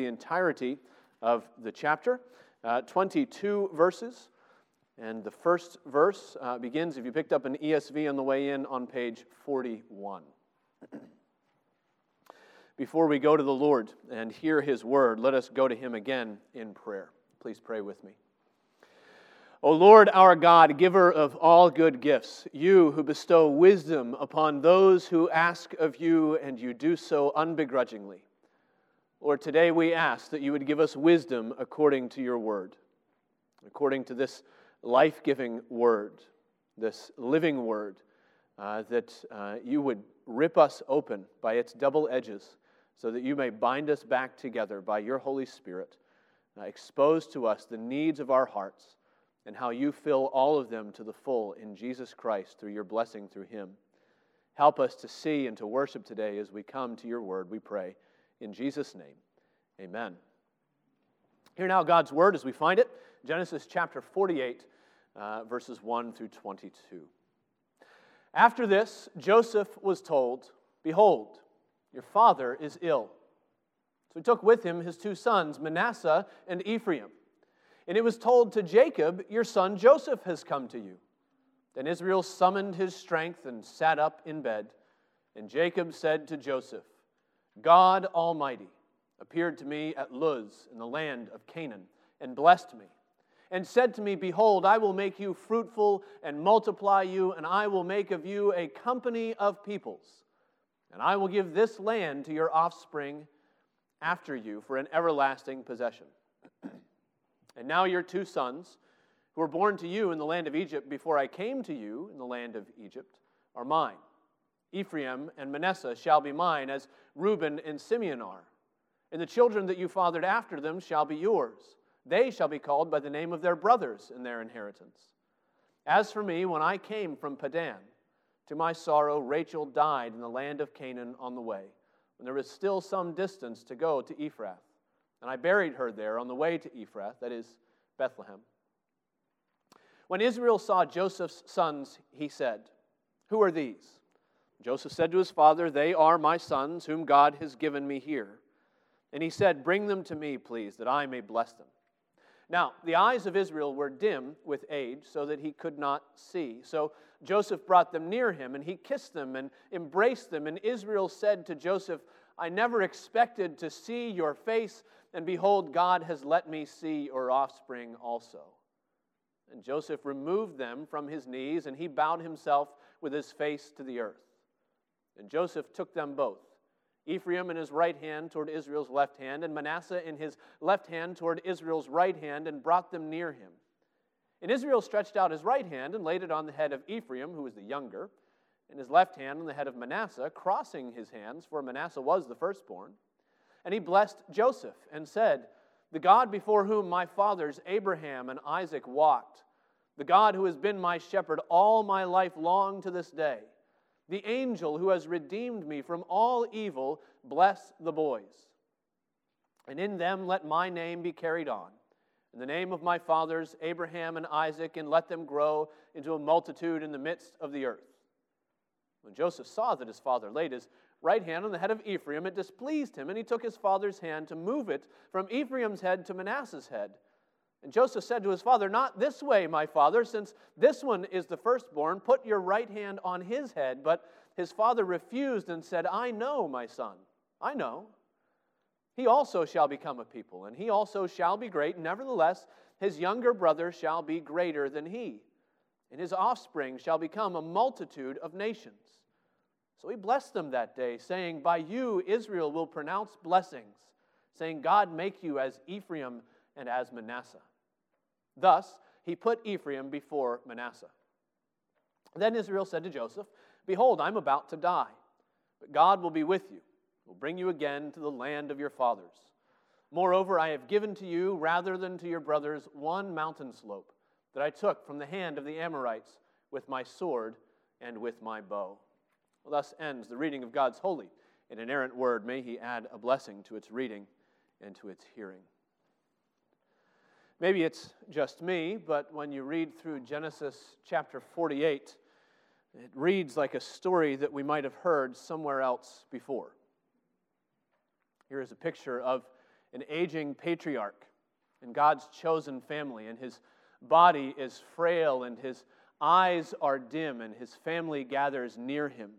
the entirety of the chapter, uh, 22 verses. And the first verse uh, begins, if you picked up an ESV on the way in, on page 41. Before we go to the Lord and hear his word, let us go to him again in prayer. Please pray with me. O Lord our God, giver of all good gifts, you who bestow wisdom upon those who ask of you, and you do so unbegrudgingly. Lord, today we ask that you would give us wisdom according to your word, according to this life giving word, this living word, uh, that uh, you would rip us open by its double edges so that you may bind us back together by your Holy Spirit, uh, expose to us the needs of our hearts and how you fill all of them to the full in Jesus Christ through your blessing through him. Help us to see and to worship today as we come to your word, we pray. In Jesus' name, amen. Hear now God's word as we find it Genesis chapter 48, uh, verses 1 through 22. After this, Joseph was told, Behold, your father is ill. So he took with him his two sons, Manasseh and Ephraim. And it was told to Jacob, Your son Joseph has come to you. Then Israel summoned his strength and sat up in bed. And Jacob said to Joseph, God Almighty appeared to me at Luz in the land of Canaan and blessed me, and said to me, Behold, I will make you fruitful and multiply you, and I will make of you a company of peoples. And I will give this land to your offspring after you for an everlasting possession. And now your two sons, who were born to you in the land of Egypt before I came to you in the land of Egypt, are mine. Ephraim and Manasseh shall be mine, as Reuben and Simeon are. And the children that you fathered after them shall be yours. They shall be called by the name of their brothers in their inheritance. As for me, when I came from Paddan, to my sorrow, Rachel died in the land of Canaan on the way, when there was still some distance to go to Ephrath. And I buried her there on the way to Ephrath, that is Bethlehem. When Israel saw Joseph's sons, he said, Who are these? Joseph said to his father, They are my sons, whom God has given me here. And he said, Bring them to me, please, that I may bless them. Now, the eyes of Israel were dim with age, so that he could not see. So Joseph brought them near him, and he kissed them and embraced them. And Israel said to Joseph, I never expected to see your face and behold, God has let me see your offspring also. And Joseph removed them from his knees, and he bowed himself with his face to the earth. And Joseph took them both, Ephraim in his right hand toward Israel's left hand, and Manasseh in his left hand toward Israel's right hand, and brought them near him. And Israel stretched out his right hand and laid it on the head of Ephraim, who was the younger, and his left hand on the head of Manasseh, crossing his hands, for Manasseh was the firstborn. And he blessed Joseph and said, The God before whom my fathers Abraham and Isaac walked, the God who has been my shepherd all my life long to this day, the angel who has redeemed me from all evil, bless the boys. And in them let my name be carried on. In the name of my fathers, Abraham and Isaac, and let them grow into a multitude in the midst of the earth. When Joseph saw that his father laid his right hand on the head of Ephraim, it displeased him, and he took his father's hand to move it from Ephraim's head to Manasseh's head. And Joseph said to his father, Not this way, my father, since this one is the firstborn, put your right hand on his head. But his father refused and said, I know, my son, I know. He also shall become a people, and he also shall be great. Nevertheless, his younger brother shall be greater than he, and his offspring shall become a multitude of nations. So he blessed them that day, saying, By you Israel will pronounce blessings, saying, God make you as Ephraim and as Manasseh. Thus he put Ephraim before Manasseh. Then Israel said to Joseph, Behold, I'm about to die, but God will be with you, will bring you again to the land of your fathers. Moreover, I have given to you, rather than to your brothers, one mountain slope that I took from the hand of the Amorites with my sword and with my bow. Well, thus ends the reading of God's holy and inerrant word. May He add a blessing to its reading and to its hearing. Maybe it's just me, but when you read through Genesis chapter 48, it reads like a story that we might have heard somewhere else before. Here is a picture of an aging patriarch in God's chosen family, and his body is frail, and his eyes are dim, and his family gathers near him.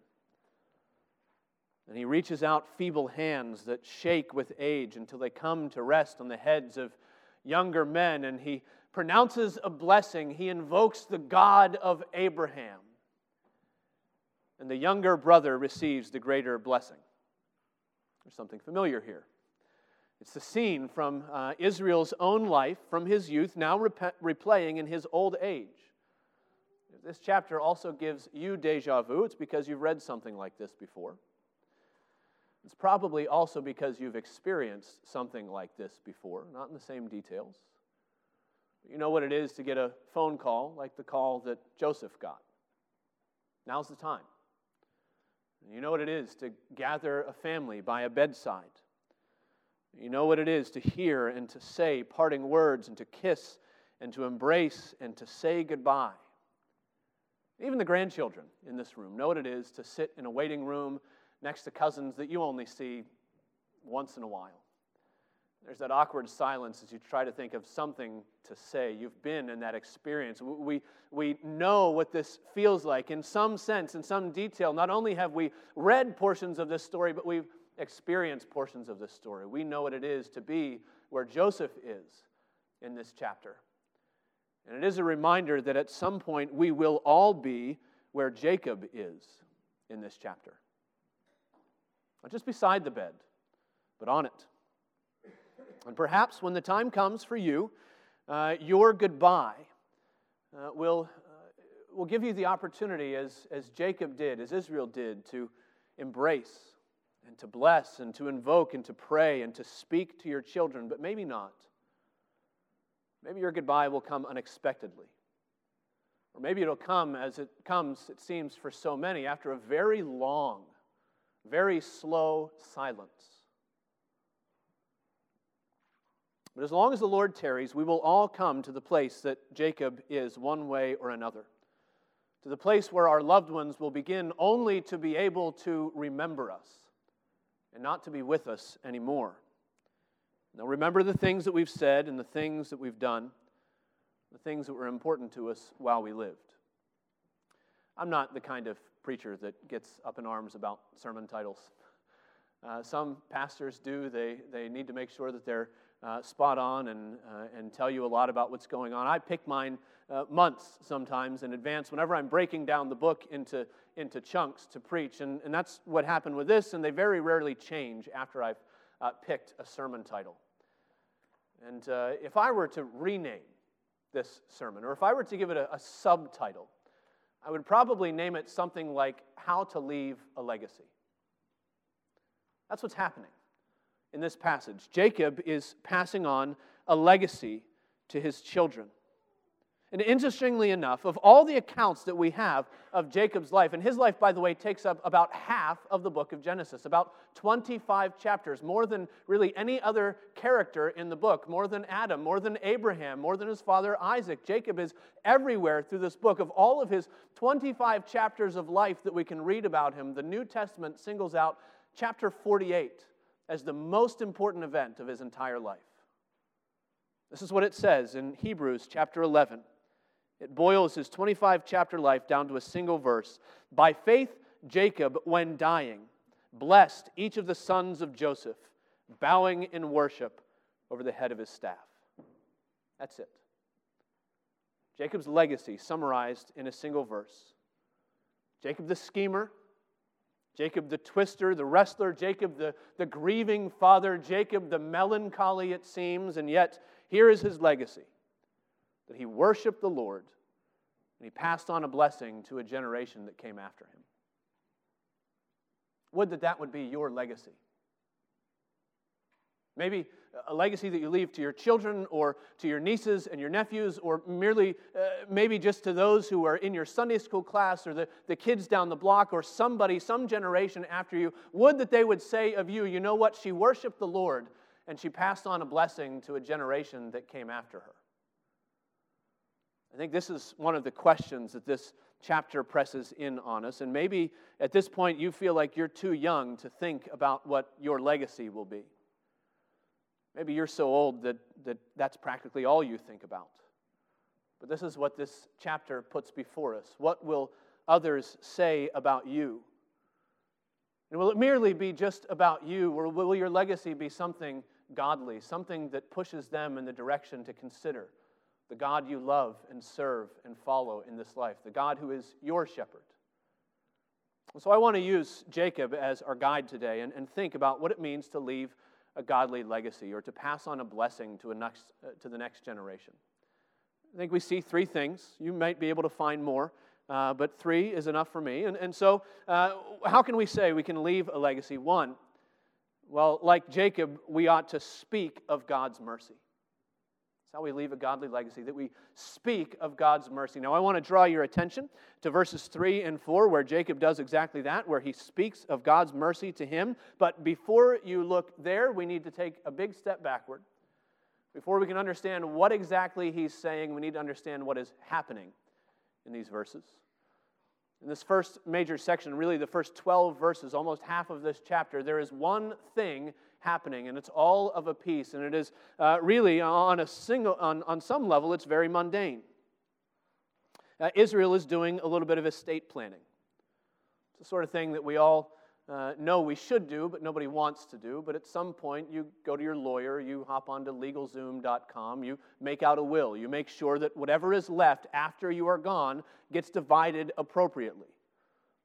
And he reaches out feeble hands that shake with age until they come to rest on the heads of younger men, and he pronounces a blessing. He invokes the God of Abraham. And the younger brother receives the greater blessing. There's something familiar here. It's the scene from uh, Israel's own life, from his youth, now rep- replaying in his old age. This chapter also gives you deja vu. It's because you've read something like this before. It's probably also because you've experienced something like this before, not in the same details. You know what it is to get a phone call like the call that Joseph got. Now's the time. You know what it is to gather a family by a bedside. You know what it is to hear and to say parting words and to kiss and to embrace and to say goodbye. Even the grandchildren in this room know what it is to sit in a waiting room next to cousins that you only see once in a while. There's that awkward silence as you try to think of something to say. You've been in that experience. We, we know what this feels like in some sense, in some detail. Not only have we read portions of this story, but we've experienced portions of this story. We know what it is to be where Joseph is in this chapter. And it is a reminder that at some point we will all be where Jacob is in this chapter. Not just beside the bed, but on it. And perhaps when the time comes for you, uh, your goodbye uh, will, uh, will give you the opportunity, as, as Jacob did, as Israel did, to embrace and to bless and to invoke and to pray and to speak to your children, but maybe not. Maybe your goodbye will come unexpectedly. Or maybe it'll come as it comes, it seems, for so many, after a very long, very slow silence. But as long as the Lord tarries, we will all come to the place that Jacob is, one way or another. To the place where our loved ones will begin only to be able to remember us and not to be with us anymore. They'll remember the things that we've said and the things that we've done, the things that were important to us while we lived. I'm not the kind of preacher that gets up in arms about sermon titles. Uh, some pastors do. They, they need to make sure that they're uh, spot on and, uh, and tell you a lot about what's going on. I pick mine uh, months sometimes in advance whenever I'm breaking down the book into, into chunks to preach. And, and that's what happened with this, and they very rarely change after I've uh, picked a sermon title. And uh, if I were to rename this sermon, or if I were to give it a, a subtitle, I would probably name it something like How to Leave a Legacy. That's what's happening in this passage. Jacob is passing on a legacy to his children. And interestingly enough, of all the accounts that we have of Jacob's life, and his life, by the way, takes up about half of the book of Genesis, about 25 chapters, more than really any other character in the book, more than Adam, more than Abraham, more than his father Isaac. Jacob is everywhere through this book. Of all of his 25 chapters of life that we can read about him, the New Testament singles out chapter 48 as the most important event of his entire life. This is what it says in Hebrews chapter 11. It boils his 25 chapter life down to a single verse. By faith, Jacob, when dying, blessed each of the sons of Joseph, bowing in worship over the head of his staff. That's it. Jacob's legacy summarized in a single verse. Jacob the schemer, Jacob the twister, the wrestler, Jacob the, the grieving father, Jacob the melancholy, it seems, and yet here is his legacy that he worshiped the Lord and he passed on a blessing to a generation that came after him. Would that that would be your legacy. Maybe a legacy that you leave to your children or to your nieces and your nephews, or merely uh, maybe just to those who are in your Sunday school class or the, the kids down the block or somebody, some generation after you. Would that they would say of you, you know what? She worshiped the Lord and she passed on a blessing to a generation that came after her. I think this is one of the questions that this chapter presses in on us. And maybe at this point you feel like you're too young to think about what your legacy will be. Maybe you're so old that, that that's practically all you think about. But this is what this chapter puts before us. What will others say about you? And will it merely be just about you, or will your legacy be something godly, something that pushes them in the direction to consider the God you love and serve and follow in this life, the God who is your shepherd? So I want to use Jacob as our guide today and, and think about what it means to leave a godly legacy or to pass on a blessing to, a next, uh, to the next generation. I think we see three things. You might be able to find more, uh, but three is enough for me. And, and so, uh, how can we say we can leave a legacy? One, well, like Jacob, we ought to speak of God's mercy. That's how we leave a godly legacy, that we speak of God's mercy. Now, I want to draw your attention to verses 3 and 4, where Jacob does exactly that, where he speaks of God's mercy to him. But before you look there, we need to take a big step backward. Before we can understand what exactly he's saying, we need to understand what is happening in these verses. In this first major section, really the first 12 verses, almost half of this chapter, there is one thing happening, and it's all of a piece. And it is uh, really on a single, on, on some level, it's very mundane. Uh, Israel is doing a little bit of estate planning. It's the sort of thing that we all uh, know we should do, but nobody wants to do. But at some point, you go to your lawyer, you hop onto LegalZoom.com, you make out a will, you make sure that whatever is left after you are gone gets divided appropriately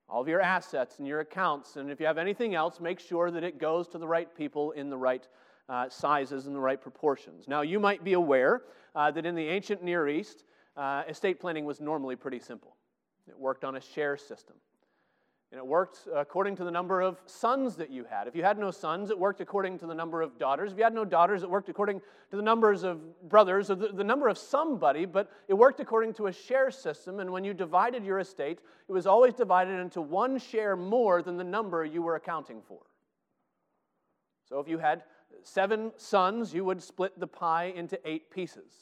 all of your assets and your accounts. And if you have anything else, make sure that it goes to the right people in the right uh, sizes and the right proportions. Now, you might be aware uh, that in the ancient Near East, uh, estate planning was normally pretty simple. It worked on a share system. And it worked according to the number of sons that you had. If you had no sons, it worked according to the number of daughters. If you had no daughters, it worked according to the numbers of brothers, or the, the number of somebody, but it worked according to a share system. And when you divided your estate, it was always divided into one share more than the number you were accounting for. So if you had seven sons, you would split the pie into eight pieces.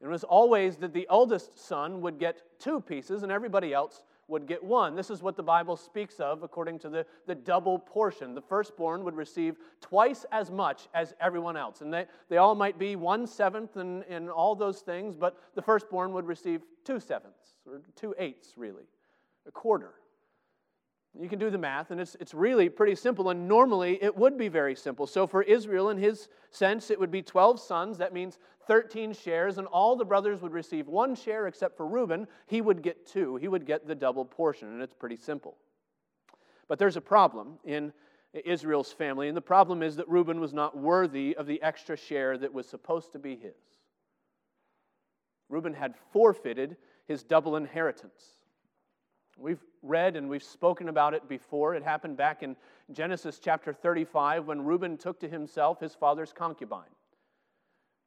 It was always that the eldest son would get two pieces and everybody else would get one. This is what the Bible speaks of according to the, the double portion. The firstborn would receive twice as much as everyone else. And they, they all might be one seventh and, and all those things, but the firstborn would receive two sevenths, or two eighths, really, a quarter. You can do the math, and it's, it's really pretty simple. And normally it would be very simple. So for Israel, in his sense, it would be 12 sons. That means 13 shares, and all the brothers would receive one share except for Reuben. He would get two. He would get the double portion, and it's pretty simple. But there's a problem in Israel's family, and the problem is that Reuben was not worthy of the extra share that was supposed to be his. Reuben had forfeited his double inheritance. We've read and we've spoken about it before. It happened back in Genesis chapter 35 when Reuben took to himself his father's concubine.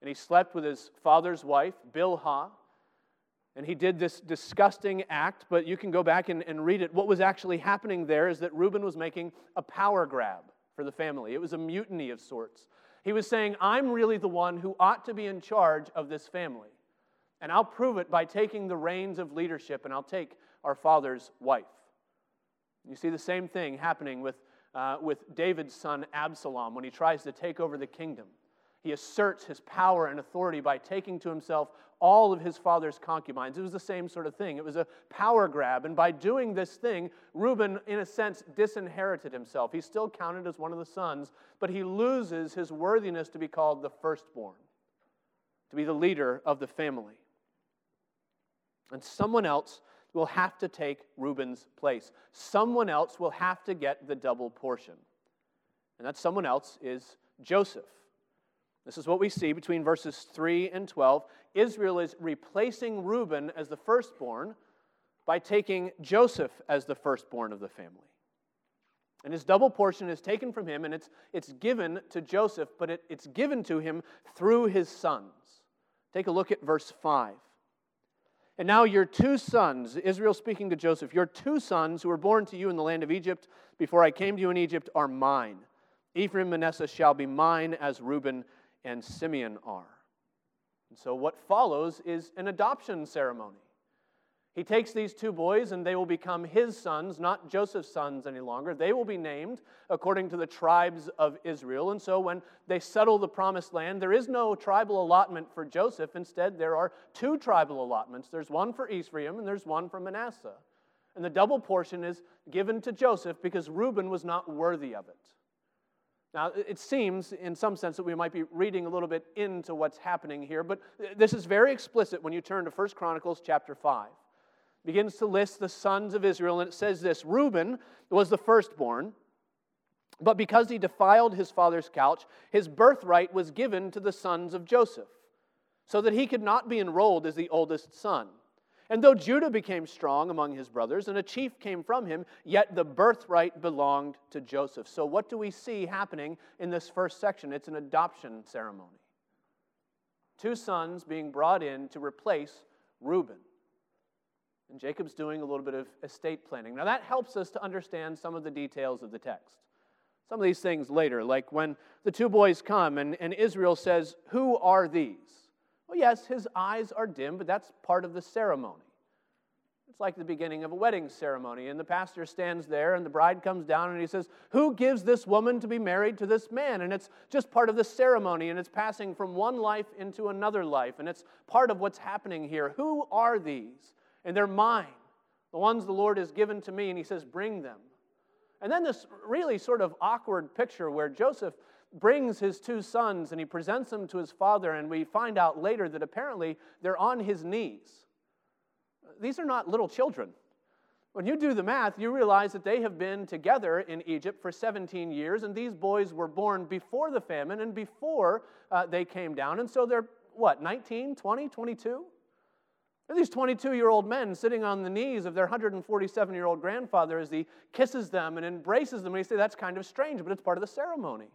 And he slept with his father's wife, Bilhah. And he did this disgusting act, but you can go back and, and read it. What was actually happening there is that Reuben was making a power grab for the family. It was a mutiny of sorts. He was saying, I'm really the one who ought to be in charge of this family. And I'll prove it by taking the reins of leadership, and I'll take our father's wife. You see the same thing happening with, uh, with David's son Absalom when he tries to take over the kingdom. He asserts his power and authority by taking to himself all of his father's concubines. It was the same sort of thing. It was a power grab. And by doing this thing, Reuben, in a sense, disinherited himself. He's still counted as one of the sons, but he loses his worthiness to be called the firstborn, to be the leader of the family. And someone else will have to take Reuben's place. Someone else will have to get the double portion. And that someone else is Joseph. This is what we see between verses 3 and 12. Israel is replacing Reuben as the firstborn by taking Joseph as the firstborn of the family. And his double portion is taken from him and it's, it's given to Joseph, but it, it's given to him through his sons. Take a look at verse 5. And now your two sons, Israel speaking to Joseph, your two sons who were born to you in the land of Egypt before I came to you in Egypt are mine. Ephraim and Manasseh shall be mine as Reuben and Simeon are. And so what follows is an adoption ceremony. He takes these two boys, and they will become his sons, not Joseph's sons any longer. They will be named according to the tribes of Israel. And so, when they settle the promised land, there is no tribal allotment for Joseph. Instead, there are two tribal allotments there's one for Ephraim, and there's one for Manasseh. And the double portion is given to Joseph because Reuben was not worthy of it. Now, it seems, in some sense, that we might be reading a little bit into what's happening here, but uh, this is very explicit when you turn to 1 Chronicles chapter 5 begins to list the sons of Israel, and it says this Reuben was the firstborn, but because he defiled his father's couch, his birthright was given to the sons of Joseph, so that he could not be enrolled as the oldest son. And though Judah became strong among his brothers, and a chief came from him, yet the birthright belonged to Joseph. So, what do we see happening in this first section? It's an adoption ceremony. Two sons being brought in to replace Reuben. And Jacob's doing a little bit of estate planning. Now, that helps us to understand some of the details of the text. Some of these things later, like when the two boys come and, and Israel says, Who are these? Well, yes, his eyes are dim, but that's part of the ceremony. It's like the beginning of a wedding ceremony, and the pastor stands there, and the bride comes down, and he says, Who gives this woman to be married to this man? And it's just part of the ceremony, and it's passing from one life into another life, and it's part of what's happening here. Who are these? and they're mine, the ones the Lord has given to me, and he says, Bring them. And then this really sort of awkward picture where Joseph brings his two sons and he presents them to his father, and we find out later that apparently they're on his knees. These are not little children. When you do the math, you realize that they have been together in Egypt for 17 years, and these boys were born before the famine and before uh, they came down. And so they're, what, 19, 20, 22? There are these 22 year old men sitting on the knees of their 147 year old grandfather as he kisses them and embraces them. And you say, that's kind of strange, but it's part of the ceremony.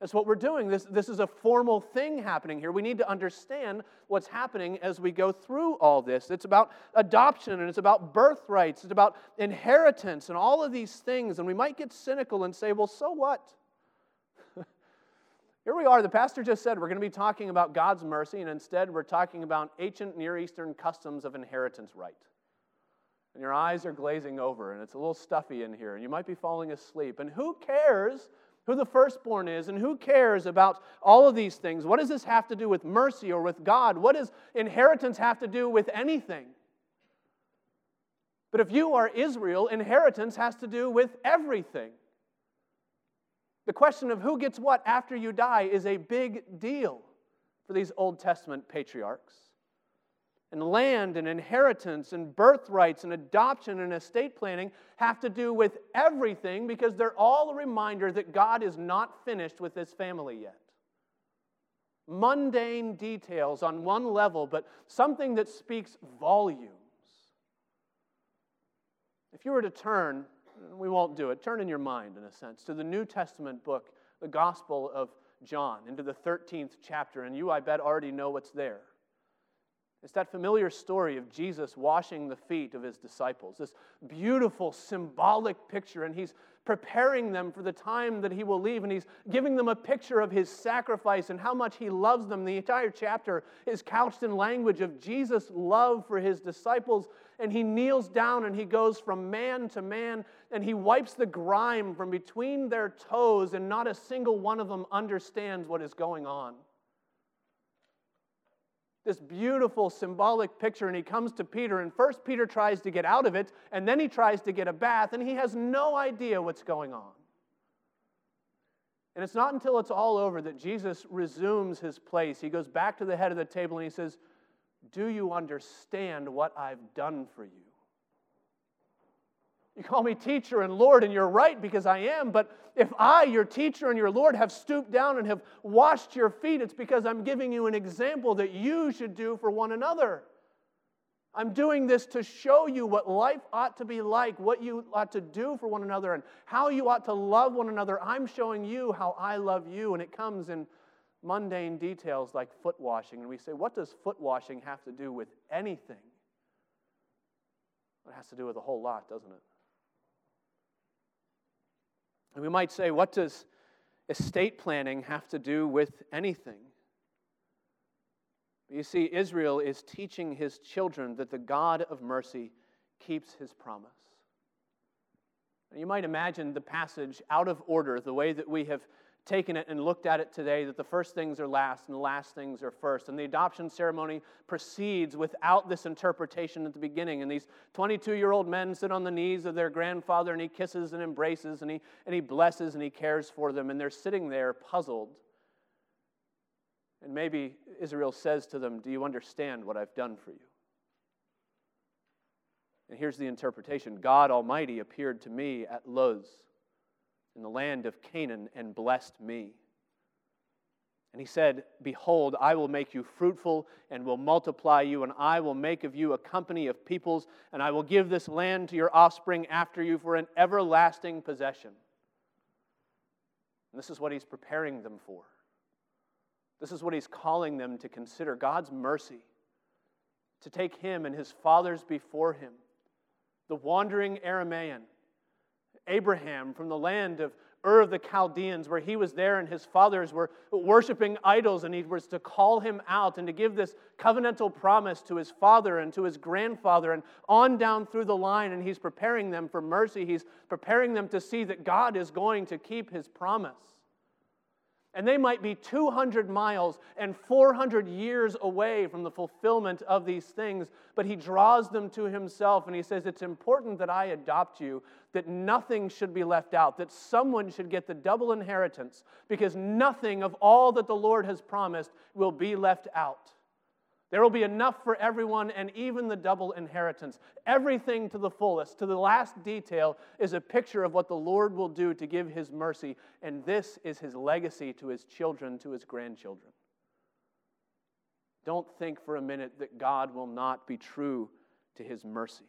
That's what we're doing. This, this is a formal thing happening here. We need to understand what's happening as we go through all this. It's about adoption and it's about birthrights, it's about inheritance and all of these things. And we might get cynical and say, well, so what? Here we are, the pastor just said we're going to be talking about God's mercy, and instead we're talking about ancient Near Eastern customs of inheritance right. And your eyes are glazing over, and it's a little stuffy in here, and you might be falling asleep. And who cares who the firstborn is, and who cares about all of these things? What does this have to do with mercy or with God? What does inheritance have to do with anything? But if you are Israel, inheritance has to do with everything. The question of who gets what after you die is a big deal for these Old Testament patriarchs. And land and inheritance and birthrights and adoption and estate planning have to do with everything because they're all a reminder that God is not finished with this family yet. Mundane details on one level, but something that speaks volumes. If you were to turn we won't do it. Turn in your mind, in a sense, to the New Testament book, the Gospel of John, into the 13th chapter. And you, I bet, already know what's there. It's that familiar story of Jesus washing the feet of his disciples, this beautiful symbolic picture. And he's preparing them for the time that he will leave, and he's giving them a picture of his sacrifice and how much he loves them. The entire chapter is couched in language of Jesus' love for his disciples, and he kneels down and he goes from man to man, and he wipes the grime from between their toes, and not a single one of them understands what is going on this beautiful symbolic picture and he comes to Peter and first Peter tries to get out of it and then he tries to get a bath and he has no idea what's going on. And it's not until it's all over that Jesus resumes his place. He goes back to the head of the table and he says, "Do you understand what I've done for you?" You call me teacher and Lord, and you're right because I am. But if I, your teacher and your Lord, have stooped down and have washed your feet, it's because I'm giving you an example that you should do for one another. I'm doing this to show you what life ought to be like, what you ought to do for one another, and how you ought to love one another. I'm showing you how I love you, and it comes in mundane details like foot washing. And we say, what does foot washing have to do with anything? It has to do with a whole lot, doesn't it? And we might say, what does estate planning have to do with anything? You see, Israel is teaching his children that the God of mercy keeps his promise. You might imagine the passage out of order, the way that we have taken it and looked at it today that the first things are last and the last things are first. And the adoption ceremony proceeds without this interpretation at the beginning. And these 22 year old men sit on the knees of their grandfather and he kisses and embraces and he, and he blesses and he cares for them. And they're sitting there puzzled. And maybe Israel says to them, Do you understand what I've done for you? And here's the interpretation God Almighty appeared to me at Luz in the land of Canaan and blessed me. And he said, Behold, I will make you fruitful and will multiply you, and I will make of you a company of peoples, and I will give this land to your offspring after you for an everlasting possession. And this is what he's preparing them for. This is what he's calling them to consider God's mercy, to take him and his fathers before him, the wandering Aramaean, Abraham from the land of Ur of the Chaldeans, where he was there and his fathers were worshiping idols, and he was to call him out and to give this covenantal promise to his father and to his grandfather, and on down through the line. And he's preparing them for mercy. He's preparing them to see that God is going to keep his promise. And they might be 200 miles and 400 years away from the fulfillment of these things, but he draws them to himself and he says, It's important that I adopt you, that nothing should be left out, that someone should get the double inheritance, because nothing of all that the Lord has promised will be left out. There will be enough for everyone and even the double inheritance. Everything to the fullest, to the last detail, is a picture of what the Lord will do to give his mercy. And this is his legacy to his children, to his grandchildren. Don't think for a minute that God will not be true to his mercy.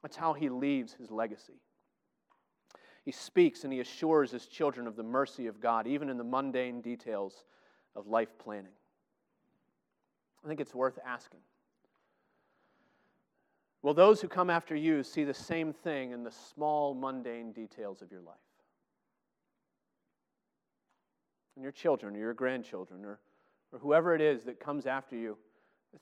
That's how he leaves his legacy. He speaks and he assures his children of the mercy of God, even in the mundane details of life planning. I think it's worth asking. Will those who come after you see the same thing in the small, mundane details of your life? And your children, or your grandchildren, or, or whoever it is that comes after you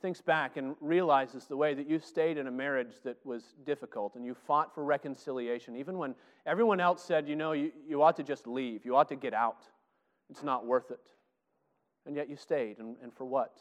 thinks back and realizes the way that you stayed in a marriage that was difficult and you fought for reconciliation, even when everyone else said, you know, you, you ought to just leave, you ought to get out, it's not worth it. And yet you stayed, and, and for what?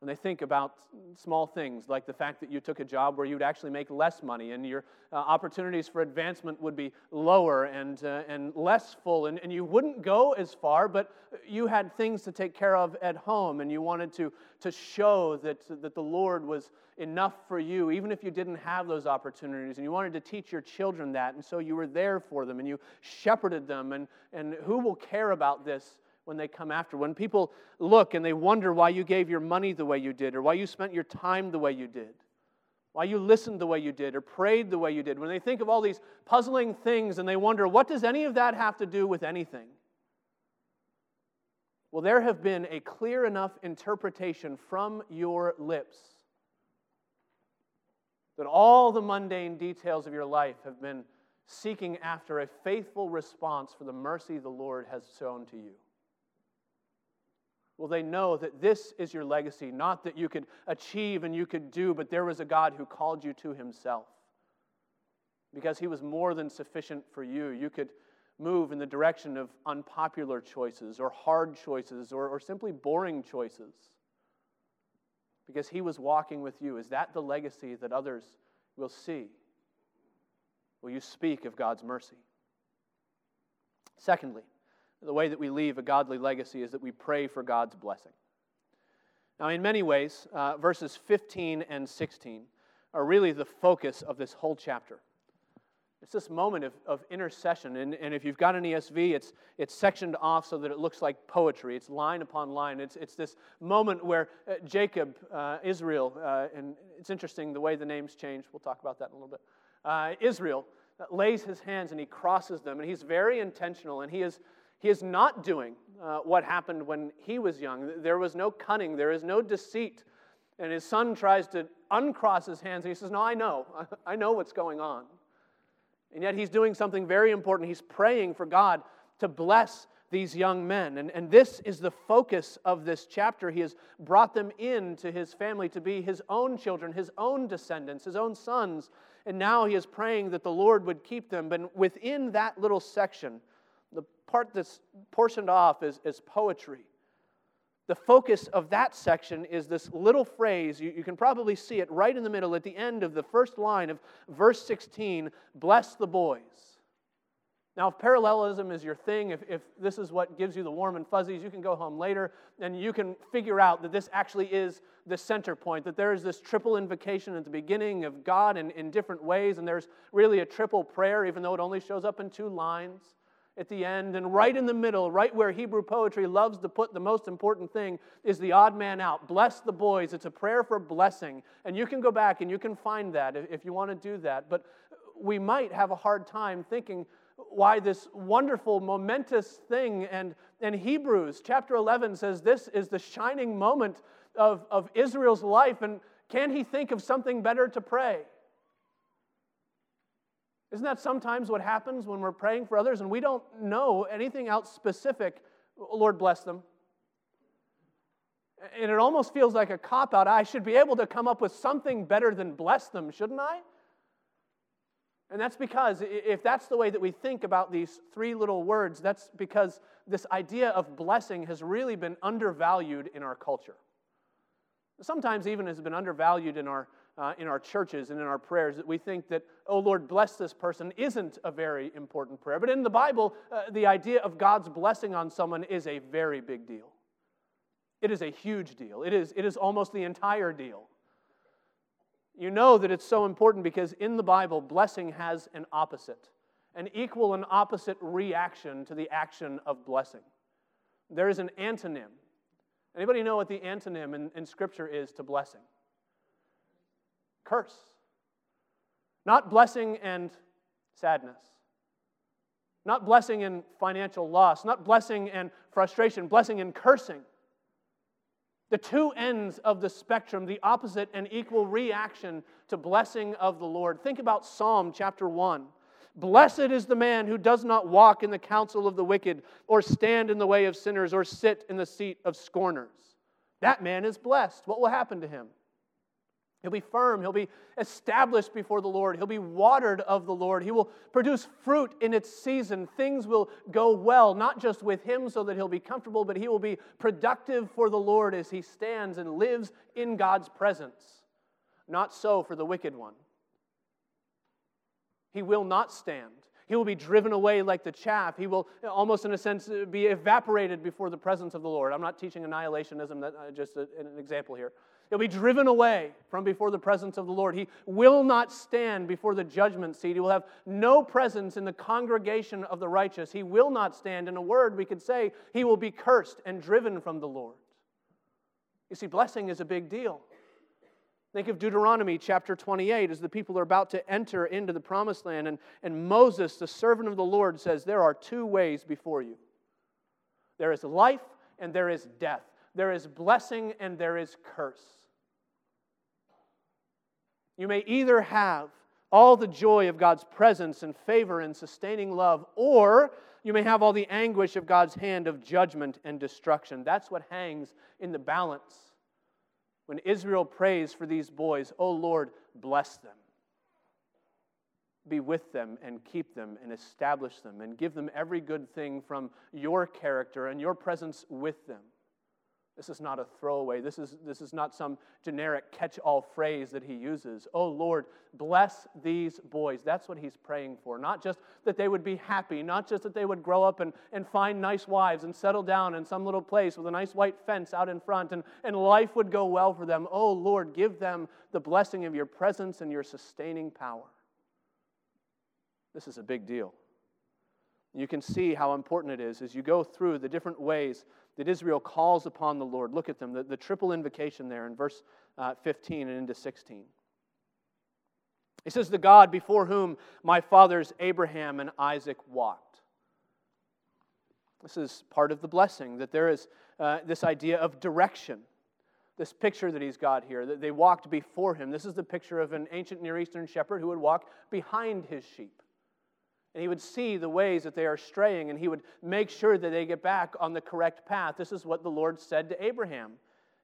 When they think about small things like the fact that you took a job where you'd actually make less money and your uh, opportunities for advancement would be lower and, uh, and less full, and, and you wouldn't go as far, but you had things to take care of at home, and you wanted to, to show that, that the Lord was enough for you, even if you didn't have those opportunities, and you wanted to teach your children that, and so you were there for them, and you shepherded them, and, and who will care about this? When they come after. When people look and they wonder why you gave your money the way you did, or why you spent your time the way you did, why you listened the way you did, or prayed the way you did, when they think of all these puzzling things and they wonder, what does any of that have to do with anything? Well, there have been a clear enough interpretation from your lips that all the mundane details of your life have been seeking after a faithful response for the mercy the Lord has shown to you. Will they know that this is your legacy? Not that you could achieve and you could do, but there was a God who called you to himself. Because he was more than sufficient for you. You could move in the direction of unpopular choices or hard choices or, or simply boring choices. Because he was walking with you. Is that the legacy that others will see? Will you speak of God's mercy? Secondly, the way that we leave a godly legacy is that we pray for God's blessing. Now, in many ways, uh, verses 15 and 16 are really the focus of this whole chapter. It's this moment of, of intercession. And, and if you've got an ESV, it's, it's sectioned off so that it looks like poetry. It's line upon line. It's, it's this moment where uh, Jacob, uh, Israel, uh, and it's interesting the way the names change. We'll talk about that in a little bit. Uh, Israel lays his hands and he crosses them. And he's very intentional. And he is he is not doing uh, what happened when he was young. There was no cunning, there is no deceit. And his son tries to uncross his hands, and he says, No, I know. I know what's going on. And yet he's doing something very important. He's praying for God to bless these young men. And, and this is the focus of this chapter. He has brought them into his family to be his own children, his own descendants, his own sons. And now he is praying that the Lord would keep them. But within that little section, the part that's portioned off is, is poetry. The focus of that section is this little phrase. You, you, can probably see it right in the middle at the end of the first line of verse 16 Bless the boys. Now, if parallelism is your thing, if, if this is what gives you the warm and fuzzies, you can go home later and you can figure out that this actually is the center point, that there is this triple invocation at the beginning of God in, in different ways, and there's really a triple prayer, even though it only shows up in two lines at the end. And right in the middle, right where Hebrew poetry loves to put the most important thing, is the odd man out. Bless the boys. It's a prayer for blessing. And you can go back and you can find that if you want to do that. But we might have a hard time thinking why this wonderful, momentous thing. And, and Hebrews chapter 11 says this is the shining moment of, of Israel's life. And can he think of something better to pray? Isn't that sometimes what happens when we're praying for others and we don't know anything else specific? Lord bless them. And it almost feels like a cop out. I should be able to come up with something better than bless them, shouldn't I? And that's because if that's the way that we think about these three little words, that's because this idea of blessing has really been undervalued in our culture. Sometimes even has been undervalued in our uh, in our churches and in our prayers that we think that, oh Lord, bless this person isn't a very important prayer. But in the Bible, uh, the idea of God's blessing on someone is a very big deal. It is a huge deal. It is, it is almost the entire deal. You know that it's so important because in the Bible, blessing has an opposite, an equal and opposite reaction to the action of blessing. There is an antonym. Anybody know what the antonym in, in Scripture is to blessing? Curse. Not blessing and sadness. Not blessing and financial loss. Not blessing and frustration. Blessing and cursing. The two ends of the spectrum, the opposite and equal reaction to blessing of the Lord. Think about Psalm chapter 1. Blessed is the man who does not walk in the counsel of the wicked, or stand in the way of sinners, or sit in the seat of scorners. That man is blessed. What will happen to him? He'll be firm. He'll be established before the Lord. He'll be watered of the Lord. He will produce fruit in its season. Things will go well, not just with him so that he'll be comfortable, but he will be productive for the Lord as he stands and lives in God's presence. Not so for the wicked one. He will not stand. He will be driven away like the chaff. He will, almost in a sense, be evaporated before the presence of the Lord. I'm not teaching annihilationism, that, uh, just an example here. He'll be driven away from before the presence of the Lord. He will not stand before the judgment seat. He will have no presence in the congregation of the righteous. He will not stand. In a word, we could say he will be cursed and driven from the Lord. You see, blessing is a big deal. Think of Deuteronomy chapter 28 as the people are about to enter into the promised land. And, and Moses, the servant of the Lord, says, There are two ways before you there is life and there is death, there is blessing and there is curse. You may either have all the joy of God's presence and favor and sustaining love, or you may have all the anguish of God's hand of judgment and destruction. That's what hangs in the balance. When Israel prays for these boys, oh Lord, bless them. Be with them and keep them and establish them and give them every good thing from your character and your presence with them. This is not a throwaway. This is, this is not some generic catch all phrase that he uses. Oh Lord, bless these boys. That's what he's praying for. Not just that they would be happy, not just that they would grow up and, and find nice wives and settle down in some little place with a nice white fence out in front and, and life would go well for them. Oh Lord, give them the blessing of your presence and your sustaining power. This is a big deal. You can see how important it is as you go through the different ways that Israel calls upon the Lord. Look at them, the, the triple invocation there in verse uh, 15 and into 16. He says, The God before whom my fathers Abraham and Isaac walked. This is part of the blessing, that there is uh, this idea of direction. This picture that he's got here, that they walked before him. This is the picture of an ancient Near Eastern shepherd who would walk behind his sheep. And he would see the ways that they are straying, and he would make sure that they get back on the correct path. This is what the Lord said to Abraham.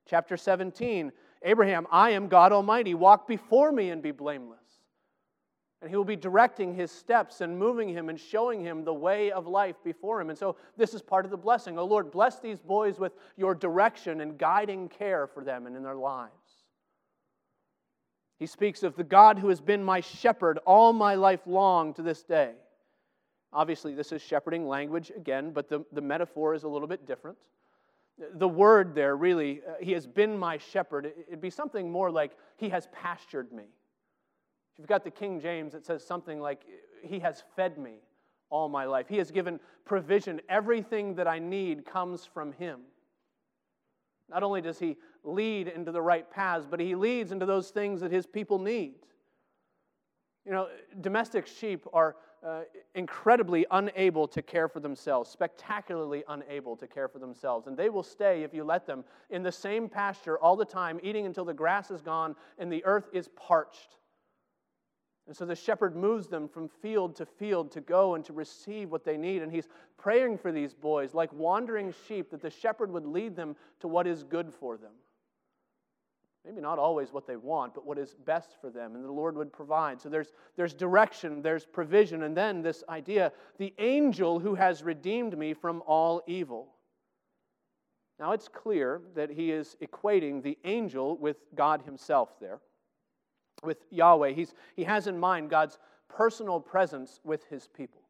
Chapter 17 Abraham, I am God Almighty. Walk before me and be blameless. And he will be directing his steps and moving him and showing him the way of life before him. And so this is part of the blessing. Oh Lord, bless these boys with your direction and guiding care for them and in their lives. He speaks of the God who has been my shepherd all my life long to this day. Obviously, this is shepherding language again, but the, the metaphor is a little bit different. The word there really, uh, he has been my shepherd, it'd be something more like he has pastured me. If you've got the King James, it says something like, He has fed me all my life. He has given provision. Everything that I need comes from Him. Not only does He lead into the right paths, but He leads into those things that His people need. You know, domestic sheep are uh, incredibly unable to care for themselves, spectacularly unable to care for themselves. And they will stay, if you let them, in the same pasture all the time, eating until the grass is gone and the earth is parched. And so the shepherd moves them from field to field to go and to receive what they need. And he's praying for these boys, like wandering sheep, that the shepherd would lead them to what is good for them. Maybe not always what they want, but what is best for them, and the Lord would provide. So there's, there's direction, there's provision, and then this idea the angel who has redeemed me from all evil. Now it's clear that he is equating the angel with God himself there with Yahweh. He's, he has in mind God's personal presence with his people.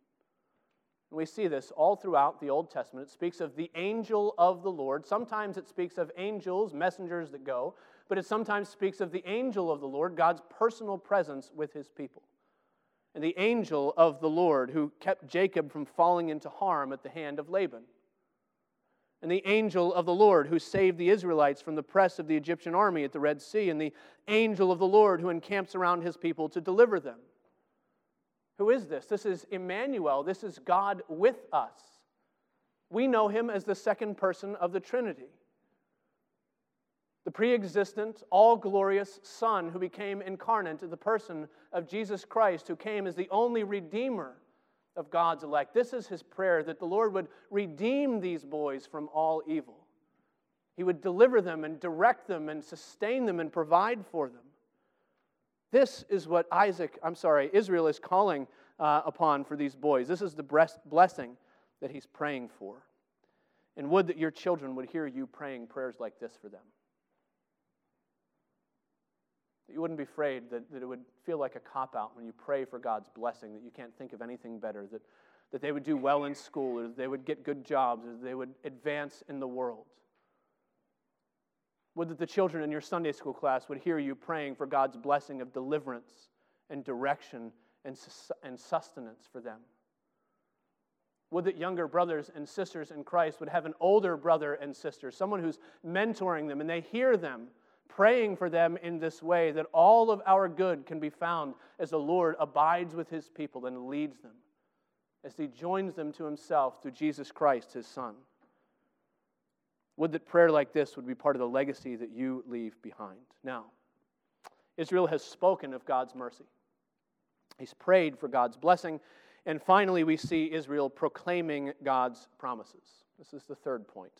We see this all throughout the Old Testament. It speaks of the angel of the Lord. Sometimes it speaks of angels, messengers that go, but it sometimes speaks of the angel of the Lord, God's personal presence with his people. And the angel of the Lord who kept Jacob from falling into harm at the hand of Laban and the angel of the Lord who saved the Israelites from the press of the Egyptian army at the Red Sea, and the angel of the Lord who encamps around his people to deliver them. Who is this? This is Emmanuel. This is God with us. We know him as the second person of the Trinity. The pre existent, all glorious Son who became incarnate in the person of Jesus Christ, who came as the only Redeemer of God's elect. This is his prayer that the Lord would redeem these boys from all evil. He would deliver them and direct them and sustain them and provide for them. This is what Isaac, I'm sorry, Israel is calling uh, upon for these boys. This is the blessing that he's praying for. And would that your children would hear you praying prayers like this for them. You wouldn't be afraid that, that it would feel like a cop out when you pray for God's blessing, that you can't think of anything better, that, that they would do well in school, or they would get good jobs, or they would advance in the world. Would that the children in your Sunday school class would hear you praying for God's blessing of deliverance and direction and, and sustenance for them. Would that younger brothers and sisters in Christ would have an older brother and sister, someone who's mentoring them, and they hear them praying for them in this way that all of our good can be found as the Lord abides with his people and leads them, as he joins them to himself through Jesus Christ, his Son. Would that prayer like this would be part of the legacy that you leave behind. Now, Israel has spoken of God's mercy. He's prayed for God's blessing. And finally, we see Israel proclaiming God's promises. This is the third point.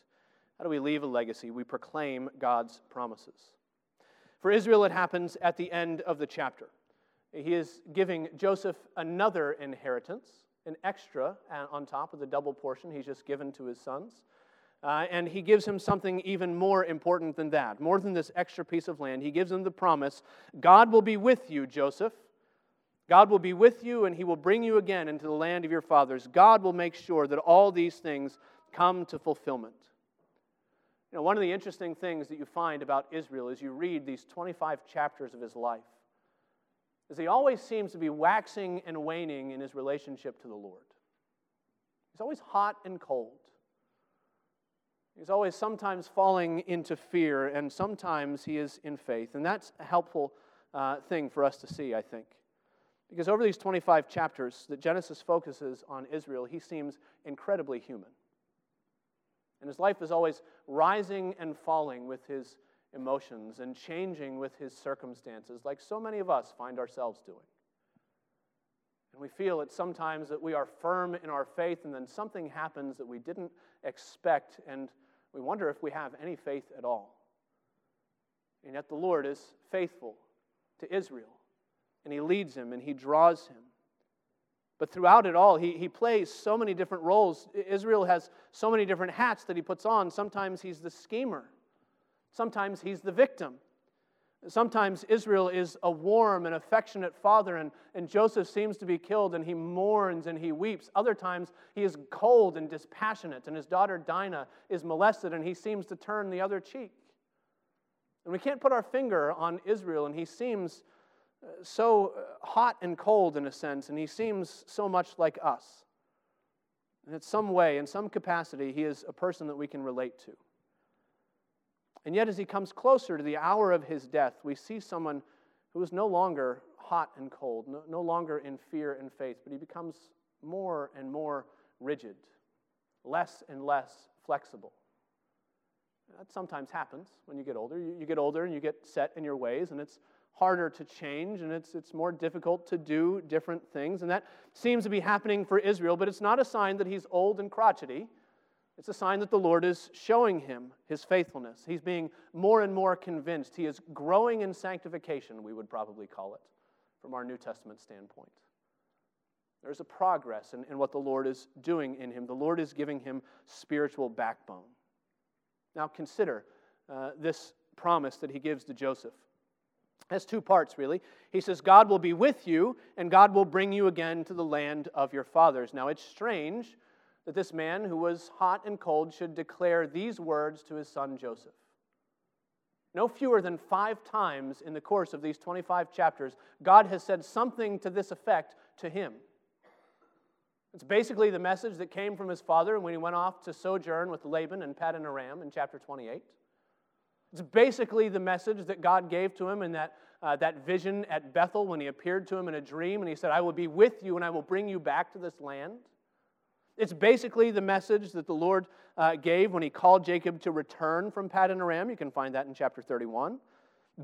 How do we leave a legacy? We proclaim God's promises. For Israel, it happens at the end of the chapter. He is giving Joseph another inheritance, an extra uh, on top of the double portion he's just given to his sons. Uh, and he gives him something even more important than that. More than this extra piece of land, he gives him the promise God will be with you, Joseph. God will be with you, and he will bring you again into the land of your fathers. God will make sure that all these things come to fulfillment. You know, one of the interesting things that you find about Israel as you read these 25 chapters of his life is he always seems to be waxing and waning in his relationship to the Lord. He's always hot and cold. He's always sometimes falling into fear, and sometimes he is in faith. And that's a helpful uh, thing for us to see, I think. Because over these 25 chapters that Genesis focuses on Israel, he seems incredibly human. And his life is always rising and falling with his emotions and changing with his circumstances, like so many of us find ourselves doing. And we feel it sometimes that we are firm in our faith, and then something happens that we didn't expect, and we wonder if we have any faith at all. And yet the Lord is faithful to Israel, and He leads him and He draws him. But throughout it all, he, he plays so many different roles. Israel has so many different hats that he puts on. Sometimes he's the schemer, sometimes he's the victim. Sometimes Israel is a warm and affectionate father, and, and Joseph seems to be killed, and he mourns and he weeps. Other times, he is cold and dispassionate, and his daughter Dinah is molested, and he seems to turn the other cheek. And we can't put our finger on Israel, and he seems so uh, hot and cold in a sense, and he seems so much like us. And in some way, in some capacity, he is a person that we can relate to. And yet, as he comes closer to the hour of his death, we see someone who is no longer hot and cold, no, no longer in fear and faith, but he becomes more and more rigid, less and less flexible. That sometimes happens when you get older. You, you, get older and you get set in your ways, and it's harder to change, and it's, it's more difficult to do different things. And that seems to be happening for Israel, but it's not a sign that he's old and crotchety. It's a sign that the Lord is showing him his faithfulness. He's being more and more convinced. He is growing in sanctification, we would probably call it, from our New Testament standpoint. There's a progress in, in what the Lord is doing in him. The Lord is giving him spiritual backbone. Now, consider uh, this promise that he gives to Joseph. Has two parts, really. He says, God will be with you, and God will bring you again to the land of your fathers. Now, it's strange that this man who was hot and cold should declare these words to his son Joseph. No fewer than five times in the course of these 25 chapters, God has said something to this effect to him. It's basically the message that came from his father when he went off to sojourn with Laban and Paddan Aram in chapter 28. It's basically the message that God gave to him in that, uh, that vision at Bethel when he appeared to him in a dream and he said, I will be with you and I will bring you back to this land. It's basically the message that the Lord uh, gave when he called Jacob to return from Paddan Aram. You can find that in chapter 31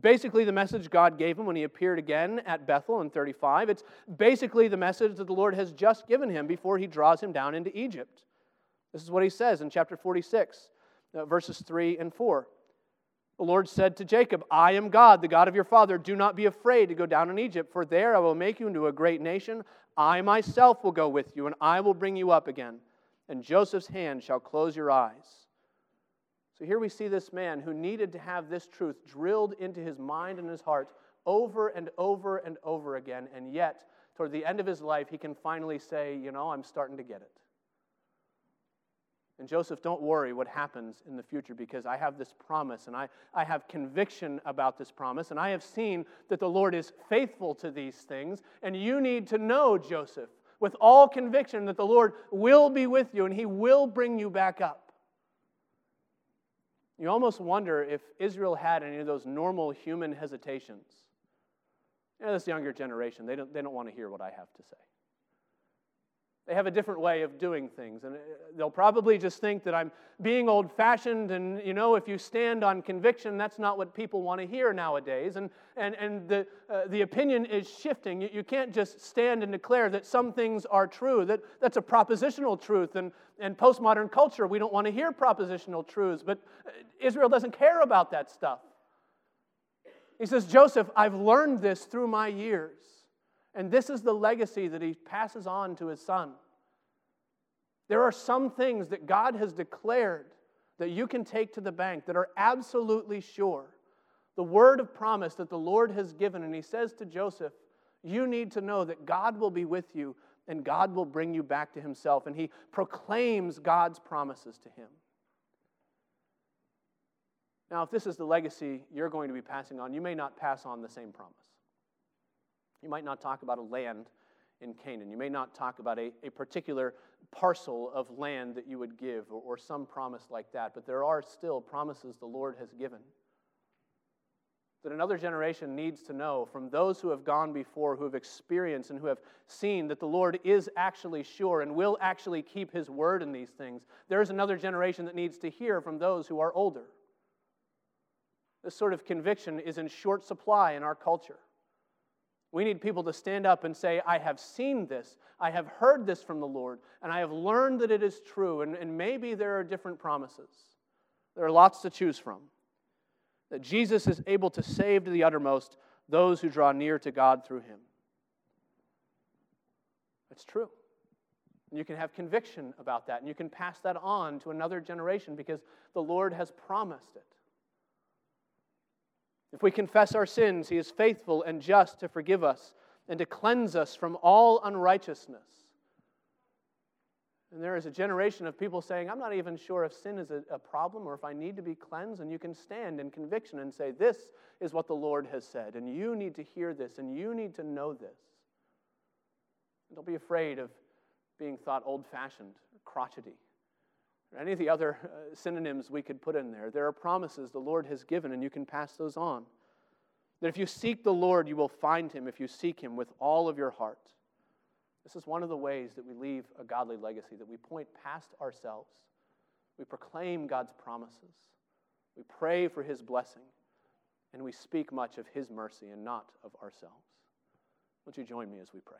basically the message God gave him when he appeared again at Bethel in 35. It's basically the message that the Lord has just given him before he draws him down into Egypt. This is what he says in chapter 46, uh, verses 3 and 4. The Lord said to Jacob, I am God, the God of your father. Do not be afraid to go down in Egypt, for there I will make you into a great nation. I myself will go with you, and I will bring you up again. And Joseph's hand shall close your eyes so here we see this man who needed to have this truth drilled into his mind and his heart over and over and over again, and yet, toward the end of his life, he can finally say, You know, I'm starting to get it. And Joseph, don't worry what happens in the future because I have this promise and I, I have conviction about this promise and I have seen that the Lord is faithful to these things. And you need to know, Joseph, with all conviction that the Lord will be with you and he will bring you back up. You almost wonder if Israel had any of those normal human hesitations. You know, this younger generation, they don't, they don't want to hear what I have to say. They have a different way of doing things. And uh, they'll probably just think that I'm being old fashioned. And, you know, if you stand on conviction, that's not what people want to hear nowadays. And, and, and the, uh, the opinion is shifting. You, you can't just stand and declare that some things are true. That, that's a propositional truth. And, and postmodern culture, we don't want to hear propositional truths. But uh, Israel doesn't care about that stuff. He says, Joseph, I've learned this through my years. And this is the legacy that he passes on to his son. There are some things that God has declared that you can take to the bank that are absolutely sure. The word of promise that the Lord has given, and he says to Joseph, You need to know that God will be with you and God will bring you back to himself. And he proclaims God's promises to him. Now, if this is the legacy you're going to be passing on, you may not pass on the same promise. You might not talk about a land in Canaan. You may not talk about a, a particular parcel of land that you would give or, or some promise like that, but there are still promises the Lord has given that another generation needs to know from those who have gone before, who have experienced and who have seen that the Lord is actually sure and will actually keep his word in these things. There is another generation that needs to hear from those who are older. This sort of conviction is in short supply in our culture. We need people to stand up and say, I have seen this, I have heard this from the Lord, and I have learned that it is true. And, and maybe there are different promises. There are lots to choose from. That Jesus is able to save to the uttermost those who draw near to God through him. It's true. And you can have conviction about that, and you can pass that on to another generation because the Lord has promised it. If we confess our sins, He is faithful and just to forgive us and to cleanse us from all unrighteousness. And there is a generation of people saying, I'm not even sure if sin is a, a, problem or if I need to be cleansed. And you can stand in conviction and say, This is what the Lord has said. And you need to hear this and you need to know this. don't be afraid of being thought old fashioned or crotchety or any of the other uh, synonyms we could put in there. There are promises the Lord has given, and you can pass those on. That if you seek the Lord, you will find him if you seek him with all of your heart. This is one of the ways that we leave a godly legacy, that we point past ourselves. We proclaim God's promises. We pray for his blessing. And we speak much of his mercy and not of ourselves. Won't you join me as we pray?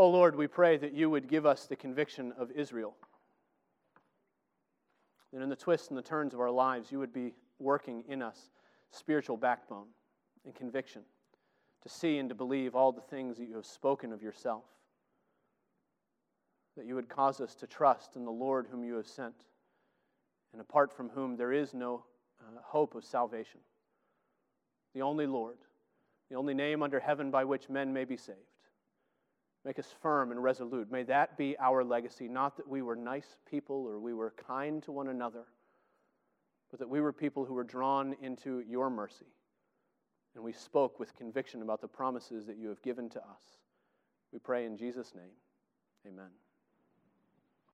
Oh Lord, we pray that you would give us the conviction of Israel. That in the twists and the turns of our lives, you would be working in us spiritual backbone and conviction to see and to believe all the things that you have spoken of yourself. That you would cause us to trust in the Lord whom you have sent, and apart from whom there is no uh, hope of salvation. The only Lord, the only name under heaven by which men may be saved. Make us firm and resolute. May that be our legacy. Not that we were nice people or we were kind to one another, but that we were people who were drawn into your mercy. And we spoke with conviction about the promises that you have given to us. We pray in Jesus' name. Amen.